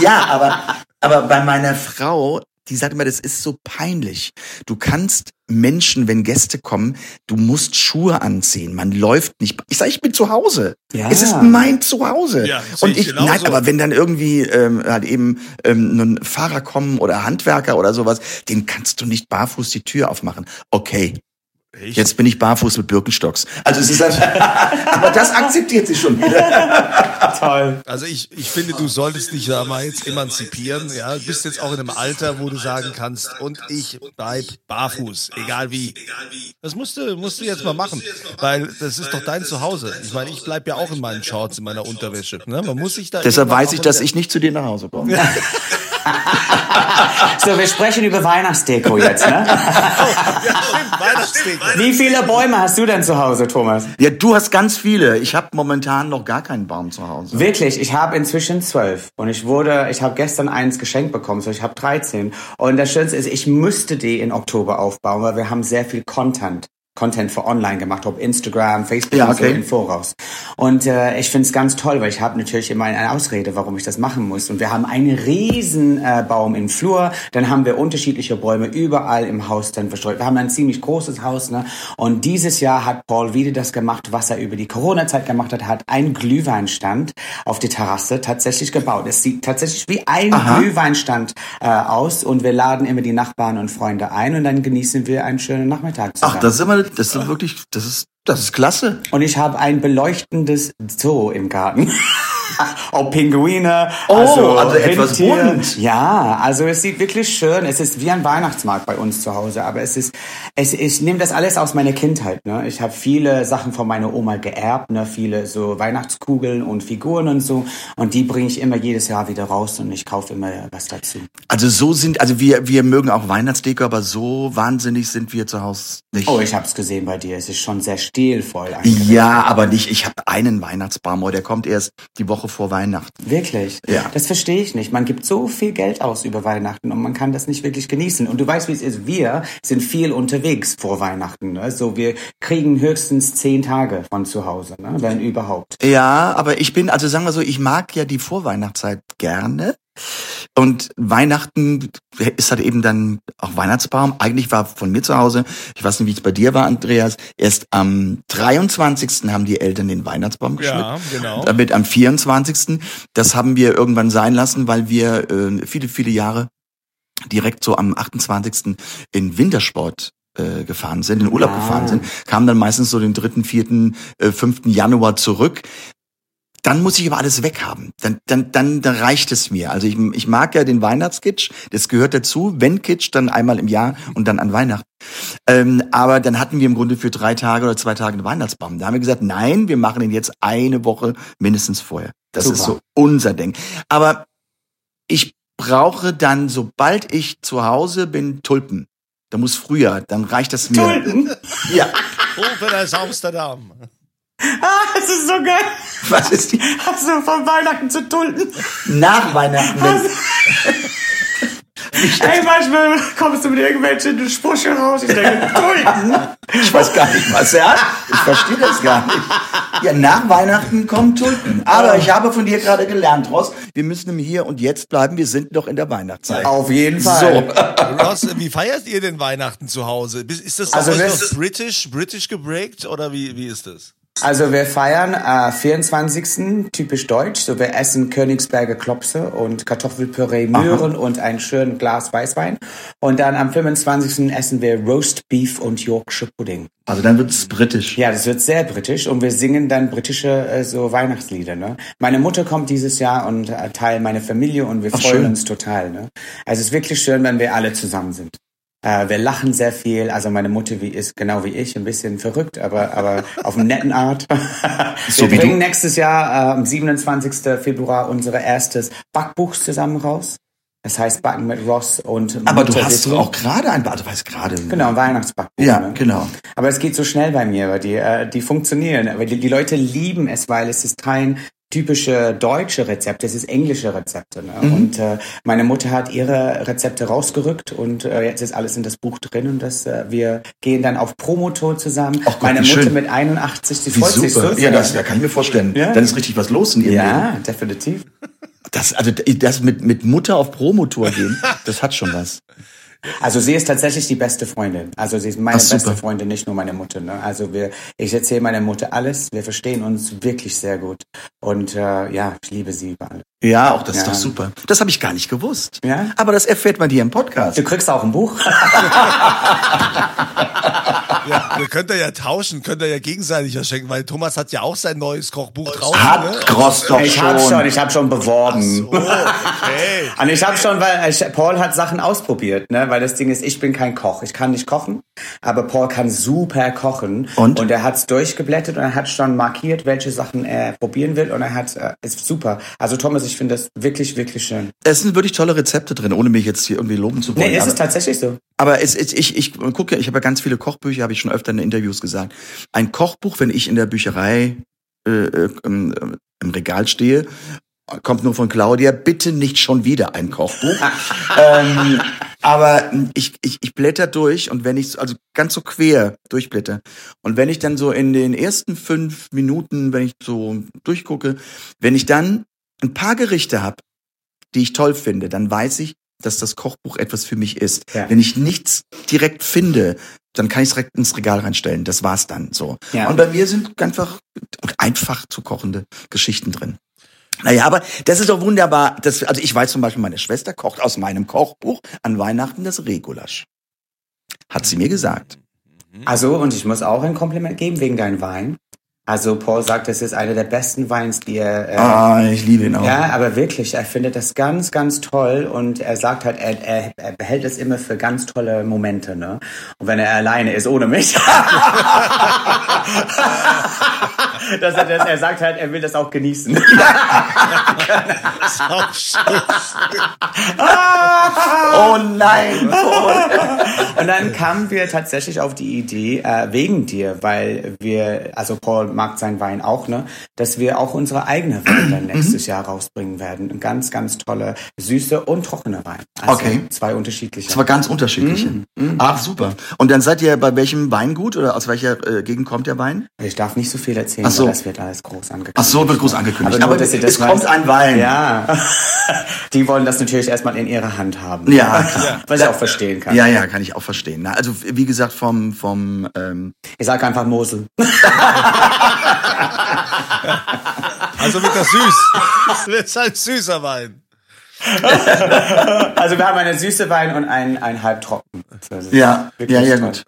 Ja, aber, aber bei meiner Frau, die sagt immer, das ist so peinlich. Du kannst Menschen, wenn Gäste kommen, du musst Schuhe anziehen. Man läuft nicht. Ich sage, ich bin zu Hause. Ja. Es ist mein Zuhause. Ja, Und ich ich, nein, aber wenn dann irgendwie ähm, halt eben ähm, nun Fahrer kommen oder Handwerker oder sowas, den kannst du nicht barfuß die Tür aufmachen. Okay. Ich- Jetzt bin ich barfuß mit Birkenstocks. Also es ist halt, aber das akzeptiert sie schon wieder. Toll. Also ich, ich finde, du solltest dich da mal jetzt emanzipieren. Ja, du bist jetzt auch in einem Alter, wo du sagen kannst, und ich bleib barfuß, egal wie. Das musst du, musst du jetzt mal machen, weil das ist doch dein Zuhause. Ich meine, ich bleib ja auch in meinen Shorts, in meiner Unterwäsche. Ne? Man muss sich da Deshalb weiß ich, dass ich nicht zu dir nach Hause komme. So, wir sprechen über Weihnachtsdeko jetzt, ne? Wie viele Bäume hast du denn zu Hause, Thomas? Ja, du hast ganz viele. Ich habe momentan noch gar keinen Baum zu Hause. Wirklich, ich habe inzwischen zwölf und ich wurde, ich habe gestern eins geschenkt bekommen, so ich habe 13. Und das Schönste ist, ich müsste die in Oktober aufbauen, weil wir haben sehr viel Content. Content für online gemacht, ob Instagram, Facebook Ja, und so okay. im Voraus. Und äh, ich finde es ganz toll, weil ich habe natürlich immer eine Ausrede, warum ich das machen muss. Und wir haben einen riesen äh, Baum im Flur, dann haben wir unterschiedliche Bäume überall im Haus dann verstreut. Wir haben ein ziemlich großes Haus, ne? Und dieses Jahr hat Paul wieder das gemacht, was er über die Corona-Zeit gemacht hat, hat einen Glühweinstand auf die Terrasse tatsächlich gebaut. Es sieht tatsächlich wie ein Aha. Glühweinstand äh, aus und wir laden immer die Nachbarn und Freunde ein und dann genießen wir einen schönen Nachmittag zusammen. Ach, das ist immer, das ist wirklich, das ist, das ist klasse. Und ich habe ein beleuchtendes Zoo im Garten. oh, Pinguine. Oh, also etwas Rentier. bunt. Ja, also es sieht wirklich schön. Es ist wie ein Weihnachtsmarkt bei uns zu Hause, aber es ist, es, ich nehme das alles aus meiner Kindheit. Ne? Ich habe viele Sachen von meiner Oma geerbt, ne? viele so Weihnachtskugeln und Figuren und so. Und die bringe ich immer jedes Jahr wieder raus und ich kaufe immer was dazu. Also so sind, also wir, wir mögen auch Weihnachtsdeko, aber so wahnsinnig sind wir zu Hause nicht. Oh, ich habe es gesehen bei dir. Es ist schon sehr stilvoll. ja, aber nicht. Ich habe einen Weihnachtsbaum, aber der kommt erst die Woche vor Weihnachten. Wirklich? Ja. Das verstehe ich nicht. Man gibt so viel Geld aus über Weihnachten und man kann das nicht wirklich genießen. Und du weißt, wie es ist. Wir sind viel unterwegs vor Weihnachten. Ne? So, wir kriegen höchstens zehn Tage von zu Hause, ne? wenn überhaupt. Ja, aber ich bin, also sagen wir so, ich mag ja die Vorweihnachtszeit gerne. Und Weihnachten ist halt eben dann auch Weihnachtsbaum. Eigentlich war von mir zu Hause, ich weiß nicht, wie es bei dir war, Andreas, erst am 23. haben die Eltern den Weihnachtsbaum geschmückt. Ja, genau. Damit am 24. Das haben wir irgendwann sein lassen, weil wir äh, viele, viele Jahre direkt so am 28. in Wintersport äh, gefahren sind, in Urlaub Ah. gefahren sind, kamen dann meistens so den 3., 4., äh, 5. Januar zurück. Dann muss ich aber alles weghaben. Dann, dann, dann, dann reicht es mir. Also ich, ich mag ja den Weihnachtskitsch, das gehört dazu. Wenn Kitsch, dann einmal im Jahr und dann an Weihnachten. Ähm, aber dann hatten wir im Grunde für drei Tage oder zwei Tage einen Weihnachtsbaum. Da haben wir gesagt, nein, wir machen den jetzt eine Woche mindestens vorher. Das Super. ist so unser Ding. Aber ich brauche dann, sobald ich zu Hause bin, Tulpen. Da muss früher, dann reicht das mir. Tulpen? Ja. Open as Amsterdam. Ah, das ist so geil. Was ist die? Also von Weihnachten zu Tulpen. Nach Weihnachten. Also, Ey, manchmal kommst du mit irgendwelchen Sprüchen raus. Ich denke, Tulpen. Ich weiß gar nicht, was er hat. Ich verstehe das gar nicht. Ja, nach Weihnachten kommen Tulpen. Aber ich habe von dir gerade gelernt, Ross, wir müssen im Hier und Jetzt bleiben. Wir sind noch in der Weihnachtszeit. Auf jeden So. Fall. Ross, wie feiert ihr denn Weihnachten zu Hause? Ist das Also das- noch british, british gebreakt oder wie, wie ist das? Also wir feiern äh, 24. typisch deutsch. So wir essen Königsberger Klopse und Kartoffelpüree, Möhren und ein schönes Glas Weißwein. Und dann am 25. essen wir Roast Beef und Yorkshire Pudding. Also dann wird es britisch. Ja, das wird sehr britisch und wir singen dann britische äh, so Weihnachtslieder. Ne? Meine Mutter kommt dieses Jahr und äh, Teil meiner Familie und wir Ach, freuen schön. uns total. Ne? Also es ist wirklich schön, wenn wir alle zusammen sind. Äh, wir lachen sehr viel. Also meine Mutter wie ist genau wie ich ein bisschen verrückt, aber aber auf eine netten Art. So wir bringen du. nächstes Jahr äh, am 27. Februar unser erstes Backbuch zusammen raus. Das heißt Backen mit Ross und Aber Mutter du hast doch auch gerade ein, also weiß gerade. Genau, ein Weihnachtsbackbuch. Ja, ne? genau. Aber es geht so schnell bei mir, weil die, äh, die funktionieren. Aber die, die Leute lieben es, weil es ist kein typische deutsche Rezept, es ist englische Rezepte. Ne? Mhm. Und äh, meine Mutter hat ihre Rezepte rausgerückt und äh, jetzt ist alles in das Buch drin und das, äh, wir gehen dann auf Promotour zusammen. Ach Gott, meine Mutter schön. mit 81, die freut sich so. super. Ja, das, da kann ich mir vorstellen. Ja. Dann ist richtig was los in ihrem Leben. ja, definitiv. Das, also das mit, mit Mutter auf Promotour gehen, das hat schon was. Also sie ist tatsächlich die beste Freundin. Also sie ist meine Ach, beste Freundin, nicht nur meine Mutter. Ne? Also wir, ich erzähle meiner Mutter alles. Wir verstehen uns wirklich sehr gut. Und äh, ja, ich liebe sie über alles. Ja, auch das ist Ja. doch super. Das habe ich gar nicht gewusst. Ja? Aber das erfährt man hier im Podcast. Du kriegst auch ein Buch. Ja, wir könnt ihr ja tauschen, könnt ihr ja gegenseitig verschenken, weil Thomas hat ja auch sein neues Kochbuch draußen. Hat ne? Gross doch ich schon. habe schon, ich habe schon beworben. Oh, okay. Und ich habe schon, weil ich, Paul hat Sachen ausprobiert, ne? Weil das Ding ist, ich bin kein Koch, ich kann nicht kochen, aber Paul kann super kochen Und? und er hat's durchgeblättert und er hat schon markiert, welche Sachen er probieren will und er hat äh, ist super. Also Thomas, ich finde das wirklich wirklich schön. Es sind wirklich tolle Rezepte drin, ohne mich jetzt hier irgendwie loben zu wollen. Nee, ist es tatsächlich so. aber es, es, ich, ich gucke, ich habe ja ganz viele Kochbücher, habe ich schon öfter in Interviews gesagt. Ein Kochbuch, wenn ich in der Bücherei äh, äh, im, im Regal stehe, kommt nur von Claudia, bitte nicht schon wieder ein Kochbuch. ähm, Aber ich, ich, ich blätter durch und wenn ich, also ganz so quer durchblätter. Und wenn ich dann so in den ersten fünf Minuten, wenn ich so durchgucke, wenn ich dann ein paar Gerichte habe, die ich toll finde, dann weiß ich, dass das Kochbuch etwas für mich ist. Ja. Wenn ich nichts direkt finde, dann kann ich es direkt ins Regal reinstellen. Das war's dann so. Ja. Und bei mir sind einfach einfach zu kochende Geschichten drin. Naja, aber das ist doch wunderbar. Das, also ich weiß zum Beispiel, meine Schwester kocht aus meinem Kochbuch an Weihnachten das Regulasch. Hat sie mir gesagt. Also, und ich muss auch ein Kompliment geben wegen deinem Wein. Also, Paul sagt, es ist einer der besten Weins, die er. Äh, Ah, ich liebe ihn auch. Ja, aber wirklich, er findet das ganz, ganz toll und er sagt halt, er, er, er behält es immer für ganz tolle Momente, ne? Und wenn er alleine ist, ohne mich. das, er, das, er sagt halt, er will das auch genießen. Oh nein. Und dann kamen wir tatsächlich auf die Idee, äh, wegen dir, weil wir, also Paul mag seinen Wein auch, ne, dass wir auch unsere eigene Wein dann nächstes Jahr rausbringen werden. Ein ganz, ganz tolle, süße und trockene Wein. Also Okay. Zwei unterschiedliche. Das war ganz unterschiedliche. Ach, super. Und dann seid ihr bei welchem Weingut oder aus welcher äh, Gegend kommt der Wein? Ich darf nicht so viel erzählen, Ach so. weil das wird alles groß angekündigt. Ach so, wird groß angekündigt. Aber, nur, Aber dass ihr das es kommt ein Wein. Ja. Die wollen das natürlich erstmal in ihrer Hand haben. Ja, klar. Was ich auch verstehen kann. Ja, ja, kann ich auch verstehen. Na, also wie gesagt, vom, vom ähm, Ich sage einfach Mosel. Also wird das süß. Das wird halt süßer Wein. Also wir haben eine süße Wein und einen, einen halbtrocken. Ja, ja, ja, gut.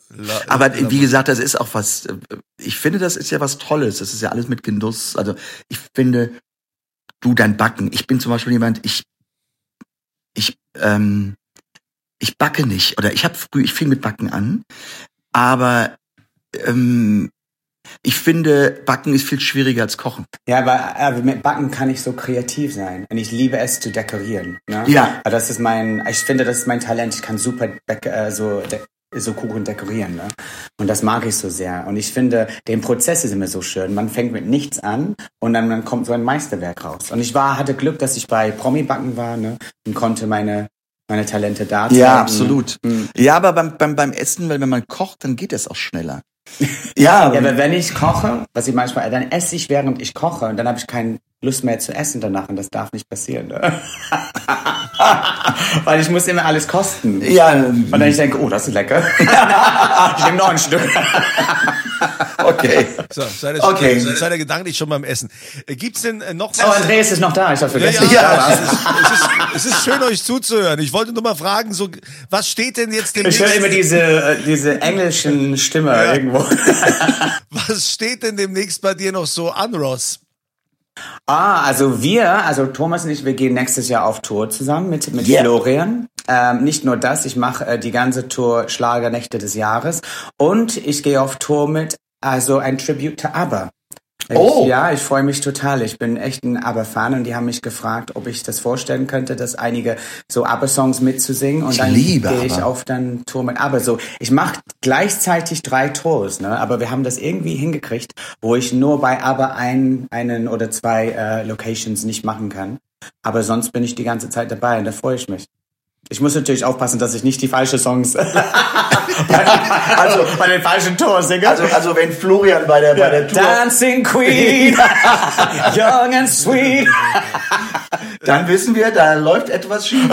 Aber wie gesagt, das ist auch was, äh, ich finde, das ist ja was Tolles. Das ist ja alles mit Genuss. Also ich finde, du, dein Backen. Ich bin zum Beispiel jemand, ich, ich, ähm, ich backe nicht. Oder ich habe früh, ich fing mit Backen an. Aber ähm, ich finde, Backen ist viel schwieriger als Kochen. Ja, aber, aber mit Backen kann ich so kreativ sein. Und ich liebe es zu dekorieren. Ne? Ja. Aber Das ist mein, ich finde, das ist mein Talent. Ich kann super äh, so, so Kuchen dekorieren. Ne? Und das mag ich so sehr. Und ich finde, den Prozess ist immer so schön. Man fängt mit nichts an und dann, dann kommt so ein Meisterwerk raus. Und ich war, hatte Glück, dass ich bei Promi-Backen war ne? und konnte meine, meine Talente da. Ja, absolut. Mhm. Ja, aber beim, beim, beim Essen, weil wenn man kocht, dann geht es auch schneller. Ja, Ja, aber wenn ich koche, was ich manchmal, dann esse ich während ich koche und dann habe ich keine Lust mehr zu essen danach und das darf nicht passieren. Ne? Weil ich muss immer alles kosten. ja, Und dann ich denke, oh, das ist lecker. ich nehme noch ein Stück. okay. So, seid ihr, Okay. seid, seid ihr gedanklich schon beim Essen. Äh, Gibt's denn äh, noch Oh, was? Andreas ist noch da. Ich habe ja, vergessen. ja, Ja. Es, ist, es, ist, es ist schön, euch zuzuhören. Ich wollte nur mal fragen, so, was steht denn jetzt Ich demnächst, höre immer diese, äh, diese englischen Stimme Ja. irgendwo. was steht denn demnächst bei dir noch so an, Ross? Ah, also wir, also Thomas und ich, wir gehen nächstes Jahr auf Tour zusammen mit, mit Yeah. Florian. Ähm, nicht nur das, ich mache äh, die ganze Tour Schlagernächte des Jahres und ich gehe auf Tour mit, also ein Tribute to ABBA. Ich, Oh. Ja, ich freue mich total. Ich bin echt ein ABBA-Fan und die haben mich gefragt, ob ich das vorstellen könnte, dass einige so ABBA-Songs mitzusingen. Und Ich dann liebe gehe ich auf dann Tour mit ABBA. So, ich mache gleichzeitig drei Tours, ne? aber wir haben das irgendwie hingekriegt, wo ich nur bei ABBA ein, einen oder zwei äh, Locations nicht machen kann. Aber sonst bin ich die ganze Zeit dabei und da freue ich mich. Ich muss natürlich aufpassen, dass ich nicht die falschen Songs bei, also bei den falschen Tours singe. Also, also wenn Florian bei der, bei der Tour, Dancing Queen, young and sweet. dann wissen wir, da läuft etwas schief.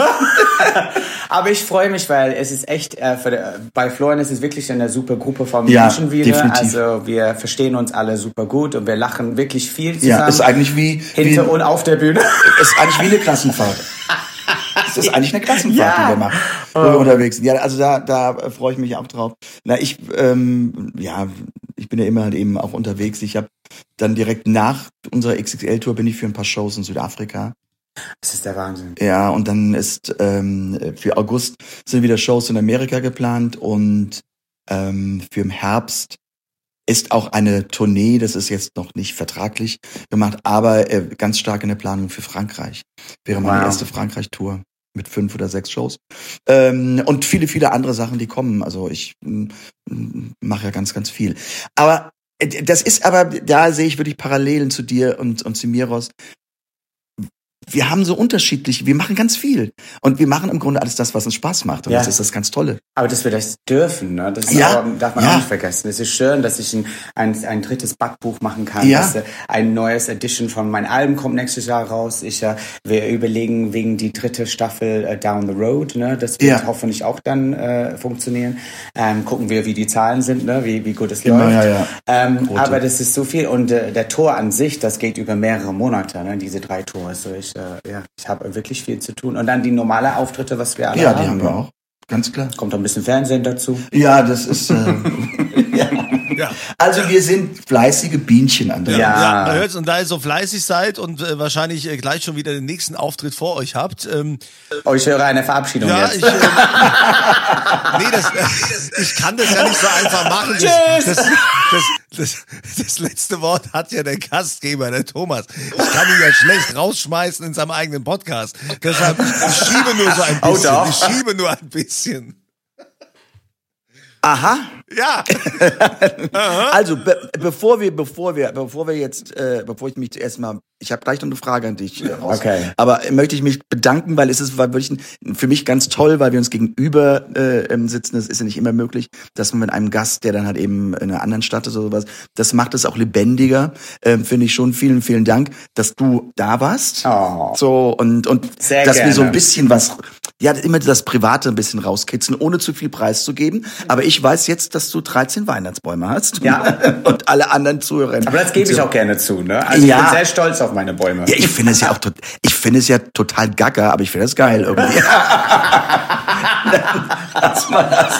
Aber ich freue mich, weil es ist echt, äh, für, der- bei Florian ist es wirklich eine super Gruppe von Ja, Menschen wieder. definitiv. Also wir verstehen uns alle super gut und wir lachen wirklich viel zusammen. Ja, ist eigentlich wie, wie hinter und auf der Bühne. ist eigentlich wie eine Klassenfahrt. Es ist eigentlich eine Klassenfahrt, Ja. die wir machen, wo wir unterwegs sind. Ja, also da, da freue ich mich auch drauf. Na, ich, ähm, ja, ich bin ja immer halt eben auch unterwegs. Ich habe dann direkt nach unserer XXL-Tour bin ich für ein paar Shows in Südafrika. Das ist der Wahnsinn. Ja, und dann ist ähm, für August sind wieder Shows in Amerika geplant und ähm, für im Herbst ist auch eine Tournee, das ist jetzt noch nicht vertraglich gemacht, aber äh, ganz stark in der Planung für Frankreich. Wäre meine Wow. erste Frankreich-Tour mit fünf oder sechs Shows. Ähm, und viele, viele andere Sachen, die kommen. Also ich mm, mm, mache ja ganz, ganz viel. Aber äh, das ist aber, da sehe ich wirklich Parallelen zu dir und, und zu Miros wir haben so unterschiedlich, wir machen ganz viel. Und wir machen im Grunde alles das, was uns Spaß macht. Und Ja. das ist das ganz Tolle. Aber dass wir das dürfen, ne? das Ja, auch, darf man ja. auch nicht vergessen. Es ist schön, dass ich ein, ein, ein drittes Backbuch machen kann. Ja. Dass, äh, ein neues Edition von meinem Album kommt nächstes Jahr raus. Ich, äh, wir überlegen wegen die dritte Staffel äh, Down the Road. Ne? Das wird Ja. hoffentlich auch dann äh, funktionieren. Ähm, gucken wir, wie die Zahlen sind, ne? wie, wie gut es Immer, läuft. ja, ja. Ähm, aber das ist so viel. Und äh, der Tor an sich, das geht über mehrere Monate, ne? diese drei Tore. Also ich, äh, ja, ich habe wirklich viel zu tun. Und dann die normale Auftritte, was wir alle Ja, haben. die haben wir auch. Ganz klar. Kommt auch ein bisschen Fernsehen dazu. Ja, das ist. Äh, ja. Ja. Also wir sind fleißige Bienchen an der Ja. Ja, hört's, und da ihr so fleißig seid und äh, wahrscheinlich äh, gleich schon wieder den nächsten Auftritt vor euch habt, ähm, Oh, ich höre eine Verabschiedung ja, jetzt. ich, ähm, nee, das, äh, ich kann das ja nicht so einfach machen. Das, das, das, das, das letzte Wort hat ja der Gastgeber, der Thomas. Ich kann ihn ja schlecht rausschmeißen in seinem eigenen Podcast. Deshalb, ich schiebe nur so ein bisschen. ich schiebe nur ein bisschen. Aha. Ja, Also be bevor wir, bevor wir, bevor wir jetzt, äh, bevor ich mich erstmal, ich habe gleich noch eine Frage an dich. Äh, raus. Okay. Aber möchte ich mich bedanken, weil es ist war wirklich für mich ganz toll, weil wir uns gegenüber äh, ähm, sitzen. Das ist ja nicht immer möglich, dass man mit einem Gast, der dann halt eben in einer anderen Stadt ist oder sowas, das macht es auch lebendiger. Ähm, Finde ich schon. Vielen, vielen Dank, dass du da warst. Oh. So und und Sehr dass wir so ein gerne. bisschen was, ja immer das Private ein bisschen rauskitzeln, ohne zu viel preiszugeben. Aber ich weiß jetzt, dass du 13 Weihnachtsbäume hast. Ja. und alle anderen Zuhörer. Aber das gebe ich auch gerne zu. Ne? Also Ja. ich bin sehr stolz auf meine Bäume. Ja, ich finde es ja auch ich finde es ja total gaga, aber ich finde es geil irgendwie. Dass man das,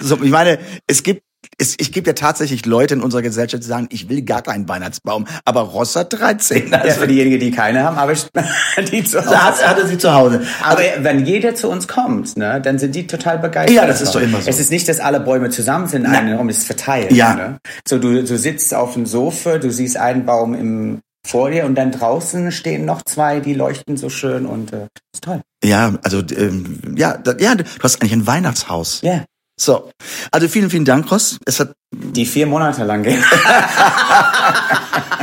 so, ich meine, es gibt es, ich gibt ja tatsächlich Leute in unserer Gesellschaft, die sagen, ich will gar keinen Weihnachtsbaum, aber Ross hat 13. Ja, Also, für diejenigen, die keine haben, aber ich, die zu Hause. hat er sie zu Hause. Aber Also, wenn jeder zu uns kommt, ne, dann sind die total begeistert. Ja, das ist doch immer so. Es ist nicht, dass alle Bäume zusammen sind, in einem Raum ist verteilt. Ja. Ne? So, du, du sitzt auf dem Sofa, du siehst einen Baum im, vor dir und dann draußen stehen noch zwei, die leuchten so schön und äh, ist toll. ja, also ähm, ja, da, ja, du hast eigentlich ein Weihnachtshaus. Ja. So, also vielen, vielen Dank, Ross. Es hat Die vier Monate lang gehen.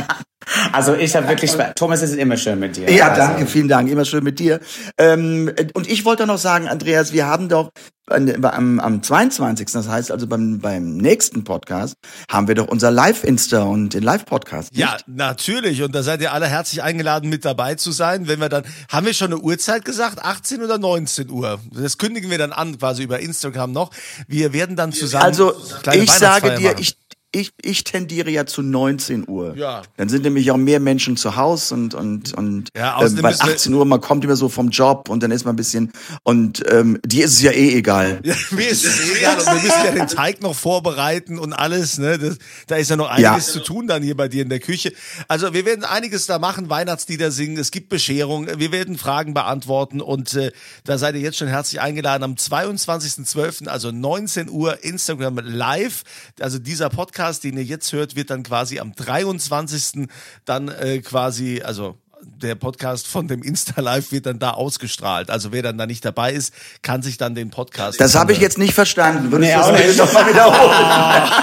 also ich habe wirklich Spaß. Thomas, es ist immer schön mit dir. Ja, also, danke, vielen Dank. Immer schön mit dir. Ähm, und ich wollte noch sagen, Andreas, wir haben doch am, am 22., das heißt also beim, beim nächsten Podcast, haben wir doch unser Live-Insta und den Live-Podcast. ja, natürlich. Und da seid ihr alle herzlich eingeladen, mit dabei zu sein. Wenn wir dann, haben wir schon eine Uhrzeit gesagt? 18 oder 19 Uhr? Das kündigen wir dann an, quasi über Instagram noch. Wir werden dann zusammen. Also, kleine ich sage dir, machen. ich, ich, ich tendiere ja zu 19 Uhr. Ja. Dann sind nämlich auch mehr Menschen zu Hause und, und, und Ja, äh, weil müssen wir- 18 Uhr, man kommt immer so vom Job und dann ist man ein bisschen, und ähm, dir ist es ja eh egal. Ja, mir ist es egal und wir müssen ja den Teig noch vorbereiten und alles, ne? Das, da ist ja noch einiges Ja. zu tun dann hier bei dir in der Küche. Also wir werden einiges da machen, Weihnachtslieder singen, es gibt Bescherung, wir werden Fragen beantworten und äh, da seid ihr jetzt schon herzlich eingeladen am 22.12., also 19 Uhr Instagram live. Also dieser Podcast, den ihr jetzt hört, wird dann quasi am 23. dann äh, quasi, also der Podcast von dem Insta Live wird dann da ausgestrahlt. Also wer dann da nicht dabei ist, kann sich dann den Podcast. Das habe ich jetzt nicht verstanden. Würdest Nee, du das nicht. mal wiederholen?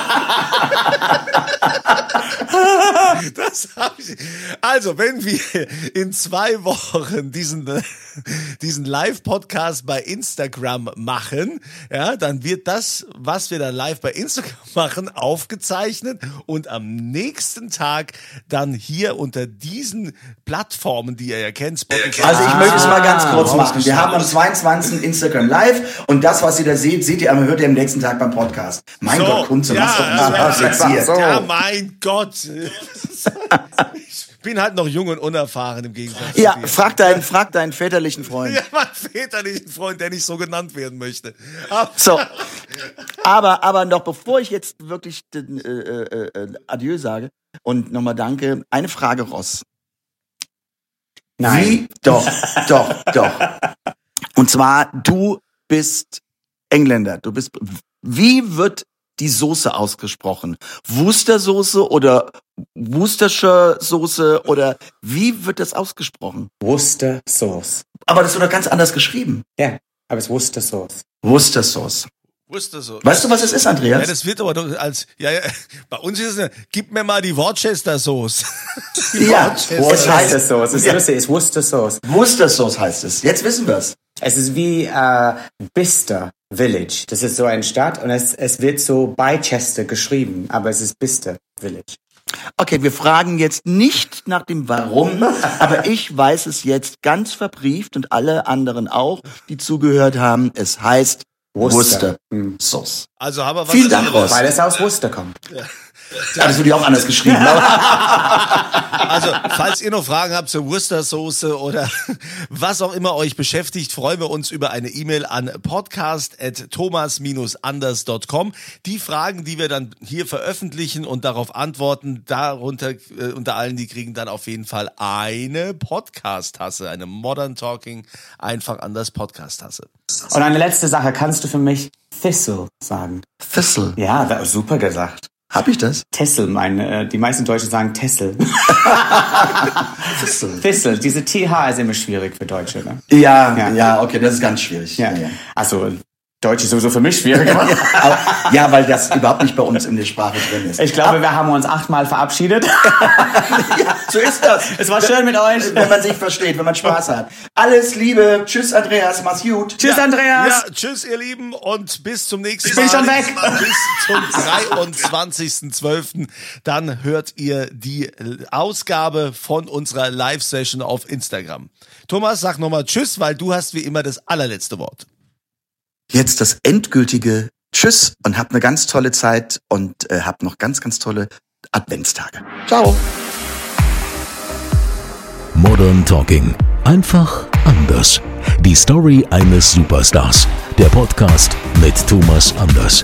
Das hab ich. Also, wenn wir in zwei Wochen diesen, diesen Live-Podcast bei Instagram machen, ja, dann wird das, was wir dann live bei Instagram machen, aufgezeichnet und am nächsten Tag dann hier unter diesen Plattformen, die ihr ja kennt, Spotify. Also ich möchte es mal ganz Ah, kurz machen. Wir haben am 22. Instagram live und das, was ihr da seht, seht ihr, hört ihr am nächsten Tag beim Podcast. Mein So, Gott, Kunze, ja, was doch ja, mal ja, fixiert. so. Ja, mein Gott. Ich bin halt noch jung und unerfahren im Gegensatz zu Ja, dir. frag deinen, frag deinen väterlichen Freund. Ja, mein väterlichen Freund, der nicht so genannt werden möchte. Aber, So, aber, aber noch bevor ich jetzt wirklich den, äh, äh, äh, Adieu sage und nochmal danke, eine Frage, Ross. Nein. Wie? Doch, doch, doch. Und zwar, du bist Engländer. Du bist. Wie wird die Soße ausgesprochen? Worcestersoße oder Worcestershire Soße oder wie wird das ausgesprochen? Worcester Sauce. Aber das wird doch ganz anders geschrieben. Ja, aber es ist Worcester Sauce. Worcester Sauce. Wusste so. Weißt du, was es ist, Ja, Andreas? das wird aber doch als, ja, ja, bei uns ist es, eine, gib mir mal die Worcester Sauce. Ja, Worcester Worcester Sauce. Es ist Ja. lustig, es ist Worcester Sauce. Worcestershire heißt es. Jetzt wissen wir's. Es ist wie äh, Bicester Village. Das ist so eine Stadt und es, es wird so Bicester geschrieben, aber es ist Bicester Village. Okay, wir fragen jetzt nicht nach dem Warum, aber ich weiß es jetzt ganz verbrieft und alle anderen auch, die zugehört haben. Es heißt Worcester. Worcester Hm. Sauce. Also haben wir was Vielen Dank, anderes. Ross. Weil es aus Worcester kommt. Ja, das wurde ja auch anders geschrieben. Also, falls ihr noch Fragen habt zur Worcestersoße oder was auch immer euch beschäftigt, freuen wir uns über eine E-Mail an podcast.thomas-anders.com. Die Fragen, die wir dann hier veröffentlichen und darauf antworten, darunter, äh, unter allen, die kriegen dann auf jeden Fall eine Podcast-Tasse, eine Modern Talking, einfach anders Podcast-Tasse. Und eine letzte Sache, kannst du für mich Thistle sagen? Thistle. Ja, super gesagt. Hab ich das? Tessel, meine, äh, die meisten Deutschen sagen Tessel. Thistle, diese TH ist immer schwierig für Deutsche, ne? Ja, Ja. ja, okay, das ist ganz schwierig. Ja, ja. Also, Deutsch ist sowieso für mich schwierig. aber Aber, ja, weil das überhaupt nicht bei uns in der Sprache drin ist. Ich glaube, wir haben uns achtmal verabschiedet. ja, so ist das. Es war schön mit euch. Wenn man sich versteht, wenn man Spaß hat. Alles Liebe. Tschüss, Andreas. Mach's gut. Tschüss, Andreas. Ja, tschüss, ihr Lieben, und bis zum nächsten Ich Mal. bin schon weg. Bis zum 23.12. Dann hört ihr die Ausgabe von unserer Live-Session auf Instagram. Thomas, sag nochmal Tschüss, weil du hast wie immer das allerletzte Wort. Jetzt das endgültige Tschüss und habt eine ganz tolle Zeit und äh, habt noch ganz, ganz tolle Adventstage. Ciao. Modern Talking. Einfach anders. Die Story eines Superstars. Der Podcast mit Thomas Anders.